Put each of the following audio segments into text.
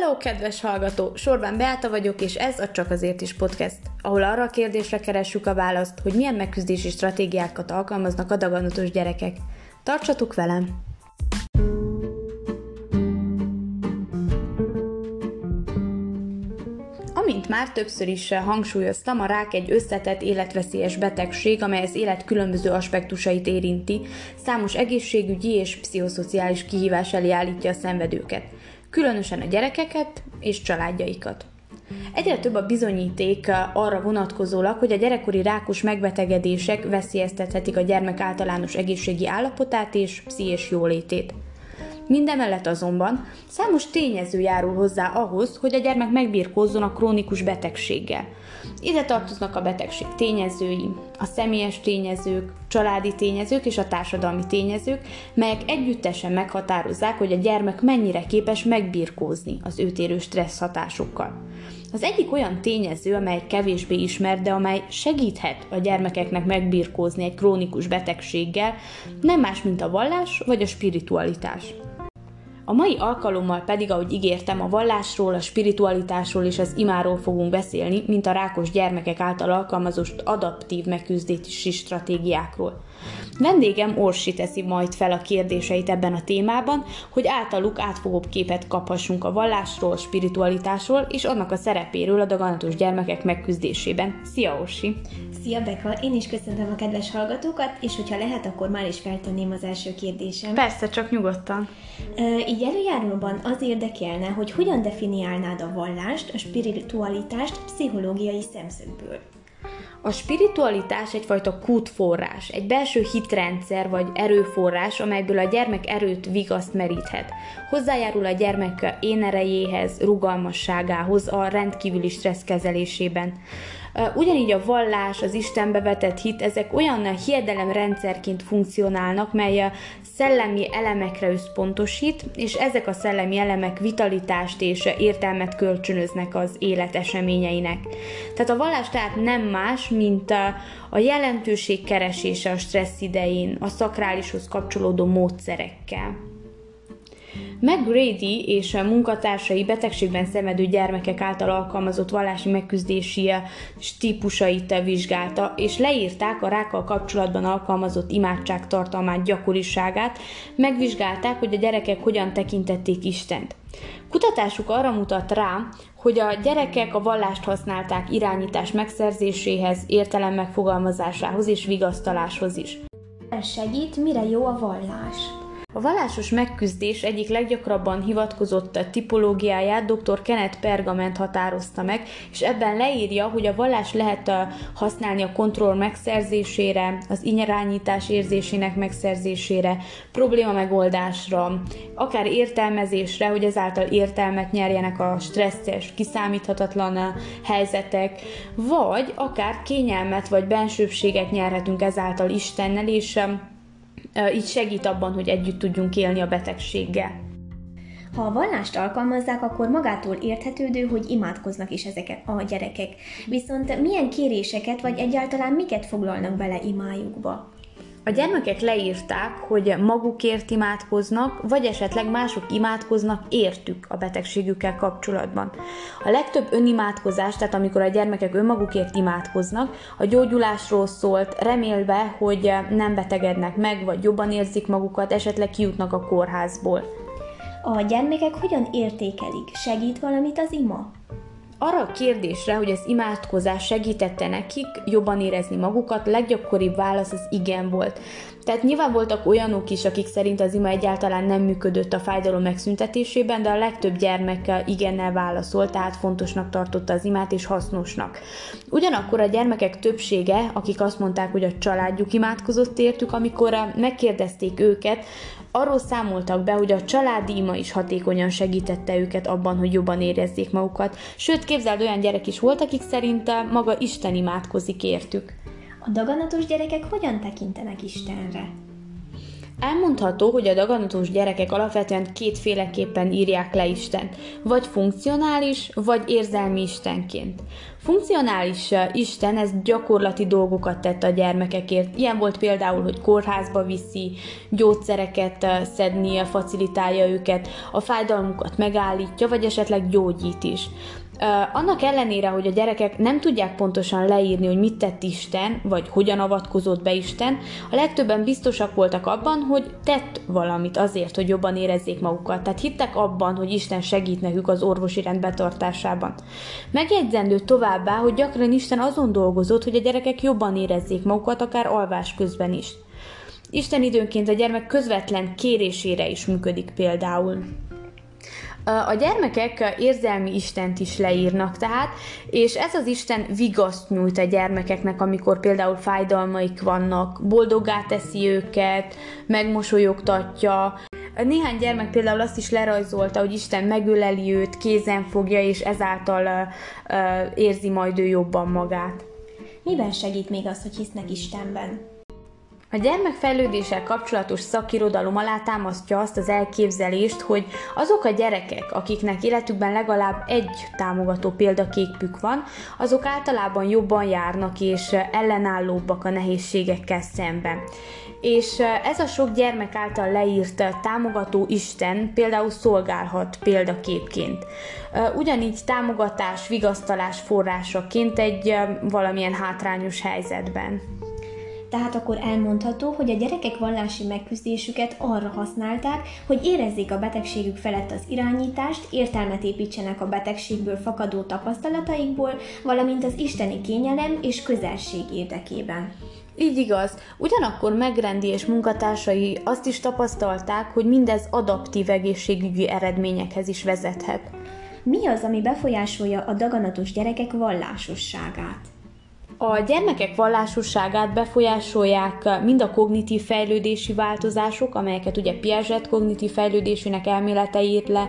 Hello, kedves hallgató! Sorban Beáta vagyok, és ez a Csak azért is podcast, ahol arra a kérdésre keressük a választ, hogy milyen megküzdési stratégiákat alkalmaznak a daganatos gyerekek. Tartsatok velem! Amint már többször is hangsúlyoztam, a rák egy összetett életveszélyes betegség, amely az élet különböző aspektusait érinti, számos egészségügyi és pszichoszociális kihívás elé állítja a szenvedőket különösen a gyerekeket és családjaikat. Egyre több a bizonyíték arra vonatkozólag, hogy a gyerekkori rákos megbetegedések veszélyeztethetik a gyermek általános egészségi állapotát és pszichés jólétét. Mindemellett azonban számos tényező járul hozzá ahhoz, hogy a gyermek megbírkozzon a krónikus betegséggel. Ide tartoznak a betegség tényezői, a személyes tényezők, családi tényezők és a társadalmi tényezők, melyek együttesen meghatározzák, hogy a gyermek mennyire képes megbirkózni az őt érő stressz hatásokkal. Az egyik olyan tényező, amely kevésbé ismert, de amely segíthet a gyermekeknek megbirkózni egy krónikus betegséggel, nem más, mint a vallás vagy a spiritualitás. A mai alkalommal pedig, ahogy ígértem, a vallásról, a spiritualitásról és az imáról fogunk beszélni, mint a rákos gyermekek által alkalmazott adaptív megküzdési stratégiákról. Vendégem Orsi teszi majd fel a kérdéseit ebben a témában, hogy általuk átfogóbb képet kaphassunk a vallásról, spiritualitásról és annak a szerepéről a daganatos gyermekek megküzdésében. Szia Orsi! Szia Beka! Én is köszöntöm a kedves hallgatókat, és hogyha lehet, akkor már is feltenném az első kérdésem. Persze, csak nyugodtan. így előjáróban az érdekelne, hogy hogyan definiálnád a vallást, a spiritualitást pszichológiai szemszögből. A spiritualitás egyfajta kútforrás, egy belső hitrendszer vagy erőforrás, amelyből a gyermek erőt, vigaszt meríthet. Hozzájárul a gyermek énerejéhez, rugalmasságához a rendkívüli stressz kezelésében. Ugyanígy a vallás, az Istenbe vetett hit, ezek olyan hiedelemrendszerként funkcionálnak, mely a szellemi elemekre összpontosít, és ezek a szellemi elemek vitalitást és értelmet kölcsönöznek az élet eseményeinek. Tehát a vallás tehát nem más, mint a, a jelentőség keresése a stressz idején, a szakrálishoz kapcsolódó módszerekkel. McGrady és a munkatársai betegségben szenvedő gyermekek által alkalmazott vallási megküzdési típusait vizsgálta, és leírták a rákkal kapcsolatban alkalmazott imádság tartalmát, gyakoriságát, megvizsgálták, hogy a gyerekek hogyan tekintették Istent. Kutatásuk arra mutat rá, hogy a gyerekek a vallást használták irányítás megszerzéséhez, értelem megfogalmazásához és vigasztaláshoz is. Segít, mire jó a vallás? A vallásos megküzdés egyik leggyakrabban hivatkozott tipológiáját dr. Kenneth Pergament határozta meg, és ebben leírja, hogy a vallás lehet használni a kontroll megszerzésére, az inyerányítás érzésének megszerzésére, probléma megoldásra, akár értelmezésre, hogy ezáltal értelmet nyerjenek a stresszes, kiszámíthatatlan helyzetek, vagy akár kényelmet vagy bensőbséget nyerhetünk ezáltal Istennel, és így segít abban, hogy együtt tudjunk élni a betegséggel. Ha a vallást alkalmazzák, akkor magától érthetődő, hogy imádkoznak is ezeket a gyerekek. Viszont milyen kéréseket, vagy egyáltalán miket foglalnak bele imájukba? A gyermekek leírták, hogy magukért imádkoznak, vagy esetleg mások imádkoznak értük a betegségükkel kapcsolatban. A legtöbb önimádkozás, tehát amikor a gyermekek önmagukért imádkoznak, a gyógyulásról szólt, remélve, hogy nem betegednek meg, vagy jobban érzik magukat, esetleg kijutnak a kórházból. A gyermekek hogyan értékelik? Segít valamit az ima? Arra a kérdésre, hogy az imádkozás segítette nekik jobban érezni magukat, leggyakoribb válasz az igen volt. Tehát nyilván voltak olyanok is, akik szerint az ima egyáltalán nem működött a fájdalom megszüntetésében, de a legtöbb gyermek igennel válaszolt, tehát fontosnak tartotta az imát és hasznosnak. Ugyanakkor a gyermekek többsége, akik azt mondták, hogy a családjuk imádkozott értük, amikor megkérdezték őket, arról számoltak be, hogy a családi ima is hatékonyan segítette őket abban, hogy jobban érezzék magukat. Sőt, képzeld, olyan gyerek is volt, akik szerint maga Isten imádkozik értük. A daganatos gyerekek hogyan tekintenek Istenre? Elmondható, hogy a daganatos gyerekek alapvetően kétféleképpen írják le Istent, vagy funkcionális, vagy érzelmi istenként. Funkcionális Isten ez gyakorlati dolgokat tett a gyermekekért. Ilyen volt például, hogy kórházba viszi, gyógyszereket szednie, facilitálja őket, a fájdalmukat megállítja, vagy esetleg gyógyít is. Annak ellenére, hogy a gyerekek nem tudják pontosan leírni, hogy mit tett Isten, vagy hogyan avatkozott be Isten, a legtöbben biztosak voltak abban, hogy tett valamit azért, hogy jobban érezzék magukat. Tehát hittek abban, hogy Isten segít nekük az orvosi rend betartásában. Megjegyzendő továbbá, hogy gyakran Isten azon dolgozott, hogy a gyerekek jobban érezzék magukat, akár alvás közben is. Isten időnként a gyermek közvetlen kérésére is működik például. A gyermekek érzelmi istent is leírnak tehát, és ez az isten vigaszt nyújt a gyermekeknek, amikor például fájdalmaik vannak, boldoggá teszi őket, megmosolyogtatja. Néhány gyermek például azt is lerajzolta, hogy Isten megöleli őt, kézen fogja, és ezáltal uh, érzi majd ő jobban magát. Miben segít még az, hogy hisznek Istenben? A gyermekfejlődéssel kapcsolatos szakirodalom alá támasztja azt az elképzelést, hogy azok a gyerekek, akiknek életükben legalább egy támogató példaképük van, azok általában jobban járnak és ellenállóbbak a nehézségekkel szemben. És ez a sok gyermek által leírt támogató Isten például szolgálhat példaképként. Ugyanígy támogatás, vigasztalás forrásaként egy valamilyen hátrányos helyzetben. Tehát akkor elmondható, hogy a gyerekek vallási megküzdésüket arra használták, hogy érezzék a betegségük felett az irányítást, értelmet építsenek a betegségből fakadó tapasztalataikból, valamint az isteni kényelem és közelség érdekében. Így igaz. Ugyanakkor megrendi és munkatársai azt is tapasztalták, hogy mindez adaptív egészségügyi eredményekhez is vezethet. Mi az, ami befolyásolja a daganatos gyerekek vallásosságát? A gyermekek vallásosságát befolyásolják mind a kognitív fejlődési változások, amelyeket ugye Piaget kognitív fejlődésének elmélete írt le,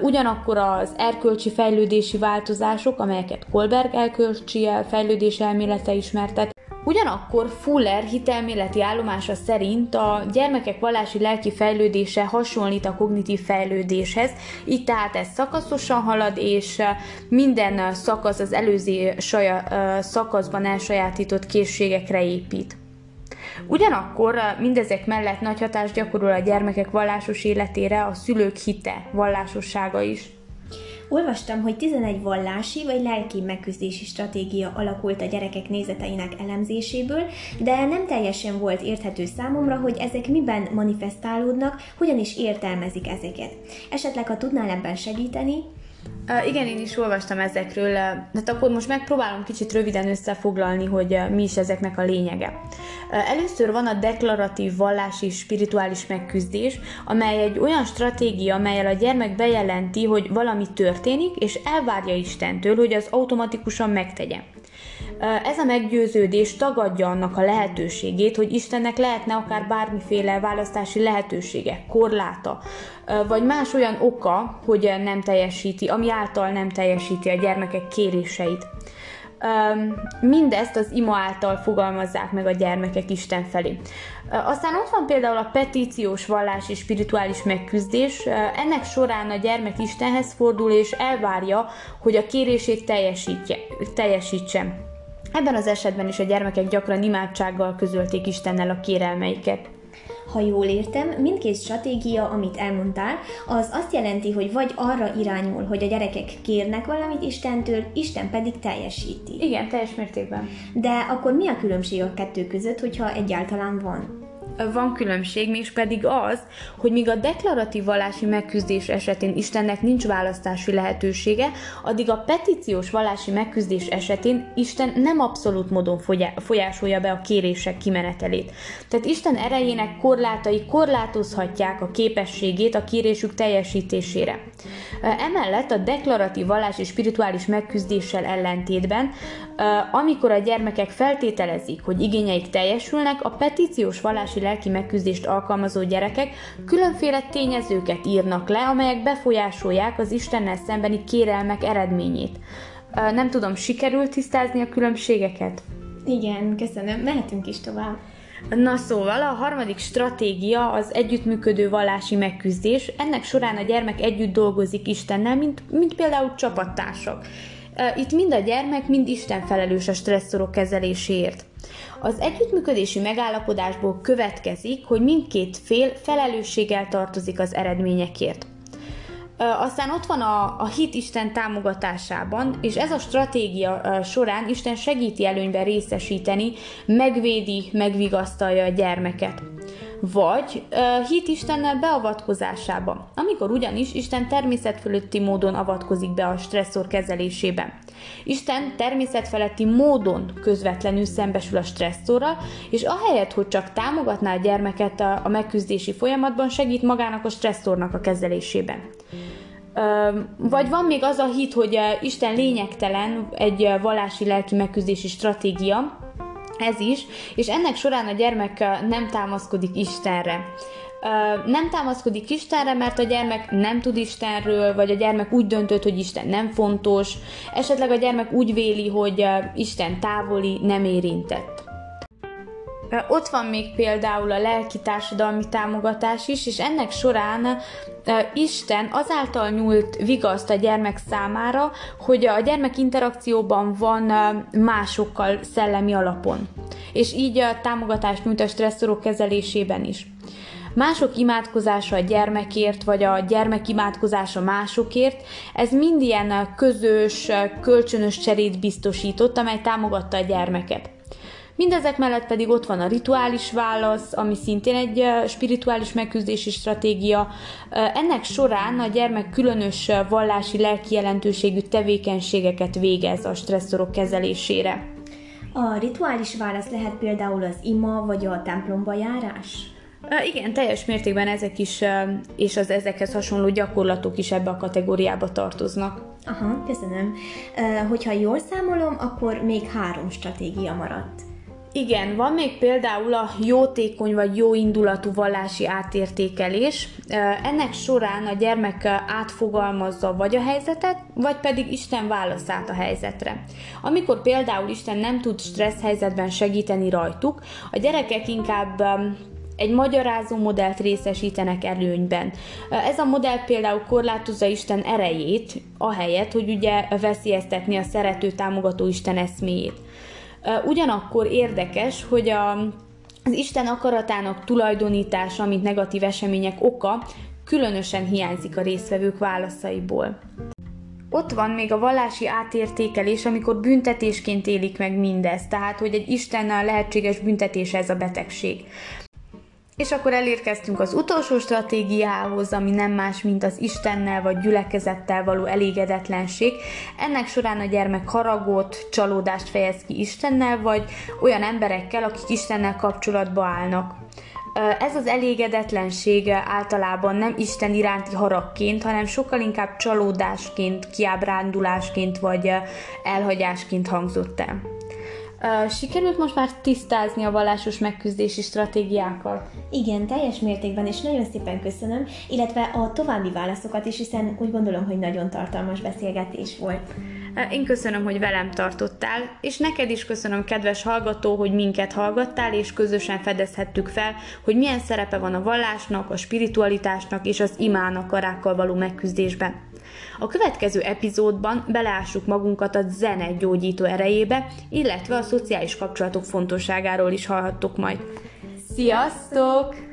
ugyanakkor az erkölcsi fejlődési változások, amelyeket Kolberg erkölcsi fejlődési elmélete ismertet, Ugyanakkor Fuller hitelméleti állomása szerint a gyermekek vallási lelki fejlődése hasonlít a kognitív fejlődéshez, így tehát ez szakaszosan halad, és minden szakasz az előző szakaszban elsajátított készségekre épít. Ugyanakkor mindezek mellett nagy hatást gyakorol a gyermekek vallásos életére a szülők hite, vallásossága is. Olvastam, hogy 11 vallási vagy lelki megküzdési stratégia alakult a gyerekek nézeteinek elemzéséből, de nem teljesen volt érthető számomra, hogy ezek miben manifestálódnak, hogyan is értelmezik ezeket. Esetleg, ha tudnál ebben segíteni, Uh, igen, én is olvastam ezekről, uh, hát akkor most megpróbálom kicsit röviden összefoglalni, hogy mi is ezeknek a lényege. Először van a deklaratív vallási spirituális megküzdés, amely egy olyan stratégia, amelyel a gyermek bejelenti, hogy valami történik, és elvárja Istentől, hogy az automatikusan megtegye. Ez a meggyőződés tagadja annak a lehetőségét, hogy Istennek lehetne akár bármiféle választási lehetősége, korláta, vagy más olyan oka, hogy nem teljesíti, ami által nem teljesíti a gyermekek kéréseit. Mindezt az ima által fogalmazzák meg a gyermekek Isten felé. Aztán ott van például a petíciós vallás és spirituális megküzdés. Ennek során a gyermek Istenhez fordul és elvárja, hogy a kérését teljesítse. Ebben az esetben is a gyermekek gyakran imádsággal közölték Istennel a kérelmeiket. Ha jól értem, mindkét stratégia, amit elmondtál, az azt jelenti, hogy vagy arra irányul, hogy a gyerekek kérnek valamit Istentől, Isten pedig teljesíti. Igen, teljes mértékben. De akkor mi a különbség a kettő között, hogyha egyáltalán van? Van különbség, és pedig az, hogy míg a deklaratív vallási megküzdés esetén Istennek nincs választási lehetősége, addig a petíciós vallási megküzdés esetén Isten nem abszolút módon folyásolja be a kérések kimenetelét. Tehát Isten erejének korlátai korlátozhatják a képességét a kérésük teljesítésére. Emellett a deklaratív vallási és spirituális megküzdéssel ellentétben, amikor a gyermekek feltételezik, hogy igényeik teljesülnek, a petíciós vallási lelki megküzdést alkalmazó gyerekek különféle tényezőket írnak le, amelyek befolyásolják az Istennel szembeni kérelmek eredményét. Nem tudom, sikerült tisztázni a különbségeket? Igen, köszönöm. Mehetünk is tovább. Na szóval a harmadik stratégia az együttműködő vallási megküzdés. Ennek során a gyermek együtt dolgozik Istennel, mint, mint például csapattársak. Itt mind a gyermek, mind Isten felelős a stresszorok kezeléséért. Az együttműködési megállapodásból következik, hogy mindkét fél felelősséggel tartozik az eredményekért. Aztán ott van a, a hit Isten támogatásában, és ez a stratégia során Isten segíti előnyben részesíteni, megvédi, megvigasztalja a gyermeket. Vagy uh, hit Istennel beavatkozásába, amikor ugyanis Isten természetfölötti módon avatkozik be a stresszor kezelésébe. Isten természetfeletti módon közvetlenül szembesül a stresszorral, és ahelyett, hogy csak támogatná a gyermeket a, a megküzdési folyamatban, segít magának a stresszornak a kezelésében. Vagy van még az a hit, hogy Isten lényegtelen, egy vallási lelki megküzdési stratégia, ez is, és ennek során a gyermek nem támaszkodik Istenre. Nem támaszkodik Istenre, mert a gyermek nem tud Istenről, vagy a gyermek úgy döntött, hogy Isten nem fontos, esetleg a gyermek úgy véli, hogy Isten távoli, nem érintett. Ott van még például a lelki társadalmi támogatás is, és ennek során Isten azáltal nyúlt vigaszt a gyermek számára, hogy a gyermek interakcióban van másokkal szellemi alapon, és így a támogatást nyújt a stresszorok kezelésében is. Mások imádkozása a gyermekért, vagy a gyermek imádkozása másokért, ez mind ilyen közös, kölcsönös cserét biztosított, amely támogatta a gyermeket. Mindezek mellett pedig ott van a rituális válasz, ami szintén egy spirituális megküzdési stratégia. Ennek során a gyermek különös vallási lelki jelentőségű tevékenységeket végez a stresszorok kezelésére. A rituális válasz lehet például az ima vagy a templomba járás? Igen, teljes mértékben ezek is, és az ezekhez hasonló gyakorlatok is ebbe a kategóriába tartoznak. Aha, köszönöm. Hogyha jól számolom, akkor még három stratégia maradt. Igen, van még például a jótékony vagy jó indulatú vallási átértékelés. Ennek során a gyermek átfogalmazza vagy a helyzetet, vagy pedig Isten válaszát a helyzetre. Amikor például Isten nem tud stressz helyzetben segíteni rajtuk, a gyerekek inkább egy magyarázó modellt részesítenek előnyben. Ez a modell például korlátozza Isten erejét, ahelyett, hogy ugye veszélyeztetni a szerető támogató Isten eszméjét. Ugyanakkor érdekes, hogy a, az Isten akaratának tulajdonítása, mint negatív események oka, különösen hiányzik a résztvevők válaszaiból. Ott van még a vallási átértékelés, amikor büntetésként élik meg mindezt, tehát hogy egy Istennel lehetséges büntetése ez a betegség. És akkor elérkeztünk az utolsó stratégiához, ami nem más, mint az Istennel vagy gyülekezettel való elégedetlenség. Ennek során a gyermek haragot, csalódást fejez ki Istennel, vagy olyan emberekkel, akik Istennel kapcsolatba állnak. Ez az elégedetlenség általában nem Isten iránti haragként, hanem sokkal inkább csalódásként, kiábrándulásként vagy elhagyásként hangzott el. Sikerült most már tisztázni a vallásos megküzdési stratégiákat? Igen, teljes mértékben, és nagyon szépen köszönöm, illetve a további válaszokat is, hiszen úgy gondolom, hogy nagyon tartalmas beszélgetés volt. Én köszönöm, hogy velem tartottál, és neked is köszönöm, kedves hallgató, hogy minket hallgattál, és közösen fedezhettük fel, hogy milyen szerepe van a vallásnak, a spiritualitásnak és az imának a rákkal való megküzdésben. A következő epizódban beleássuk magunkat a zene gyógyító erejébe, illetve a szociális kapcsolatok fontosságáról is hallhattok majd. Sziasztok!